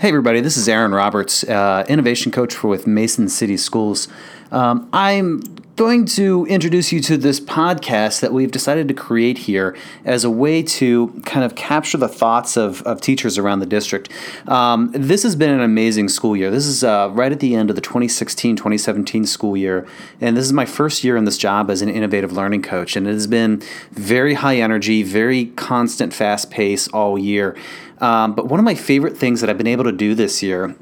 Hey, everybody, this is Aaron Roberts, uh, innovation coach for with Mason City Schools. Um, I'm going to introduce you to this podcast that we've decided to create here as a way to kind of capture the thoughts of, of teachers around the district. Um, this has been an amazing school year. This is uh, right at the end of the 2016 2017 school year, and this is my first year in this job as an innovative learning coach, and it has been very high energy, very constant, fast pace all year. Um, but one of my favorite things that I've been able to do this year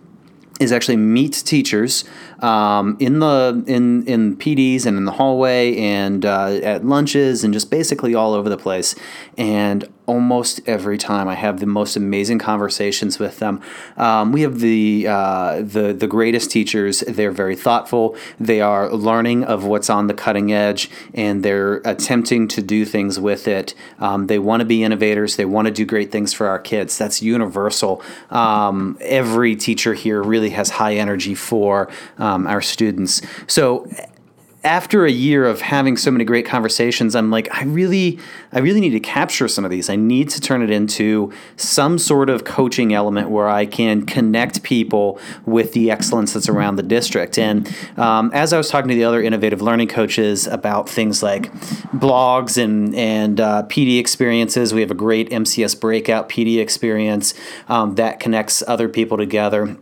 is actually meet teachers um, in the in in PDs and in the hallway and uh, at lunches and just basically all over the place. And almost every time I have the most amazing conversations with them. Um, we have the uh, the the greatest teachers. They're very thoughtful. They are learning of what's on the cutting edge, and they're attempting to do things with it. Um, they want to be innovators. They want to do great things for our kids. That's universal. Um, every teacher here really has high energy for um, our students. So after a year of having so many great conversations, I'm like, I really, I really need to capture some of these. I need to turn it into some sort of coaching element where I can connect people with the excellence that's around the district. And um, as I was talking to the other innovative learning coaches about things like blogs and and uh, PD experiences, we have a great MCS breakout PD experience um, that connects other people together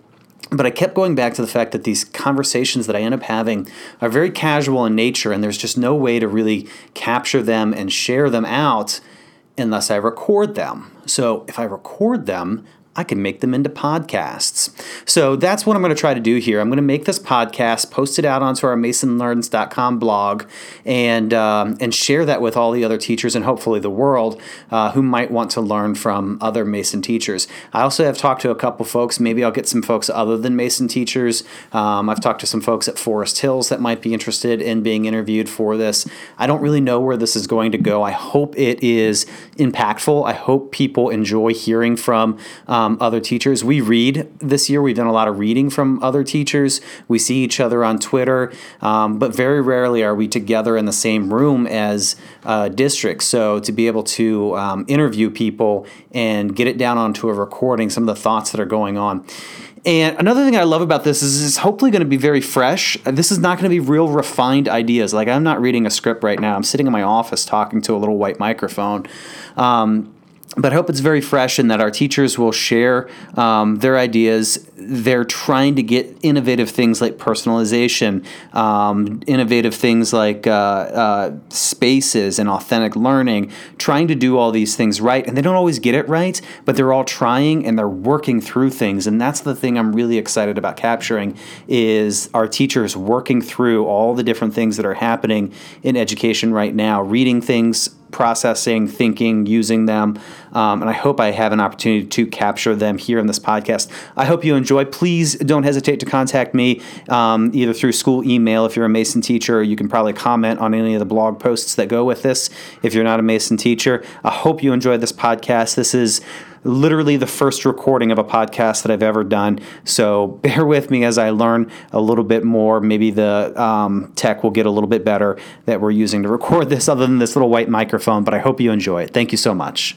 but I kept going back to the fact that these conversations that I end up having are very casual in nature, and there's just no way to really capture them and share them out unless I record them. So if I record them, I can make them into podcasts. So that's what I'm going to try to do here. I'm going to make this podcast, post it out onto our masonlearns.com blog, and um, and share that with all the other teachers and hopefully the world uh, who might want to learn from other Mason teachers. I also have talked to a couple folks. Maybe I'll get some folks other than Mason teachers. Um, I've talked to some folks at Forest Hills that might be interested in being interviewed for this. I don't really know where this is going to go. I hope it is impactful. I hope people enjoy hearing from. Um, um, other teachers. We read this year. We've done a lot of reading from other teachers. We see each other on Twitter, um, but very rarely are we together in the same room as uh, districts. So to be able to um, interview people and get it down onto a recording, some of the thoughts that are going on. And another thing I love about this is it's hopefully going to be very fresh. This is not going to be real refined ideas. Like I'm not reading a script right now. I'm sitting in my office talking to a little white microphone. Um, but I hope it's very fresh and that our teachers will share um, their ideas. They're trying to get innovative things like personalization, um, innovative things like uh, uh, spaces and authentic learning, trying to do all these things right. And they don't always get it right, but they're all trying and they're working through things. And that's the thing I'm really excited about capturing is our teachers working through all the different things that are happening in education right now, reading things processing, thinking, using them. Um, and I hope I have an opportunity to capture them here in this podcast. I hope you enjoy. Please don't hesitate to contact me um, either through school email if you're a Mason teacher. You can probably comment on any of the blog posts that go with this if you're not a Mason teacher. I hope you enjoyed this podcast. This is literally the first recording of a podcast that I've ever done. So bear with me as I learn a little bit more. Maybe the um, tech will get a little bit better that we're using to record this, other than this little white microphone. But I hope you enjoy it. Thank you so much.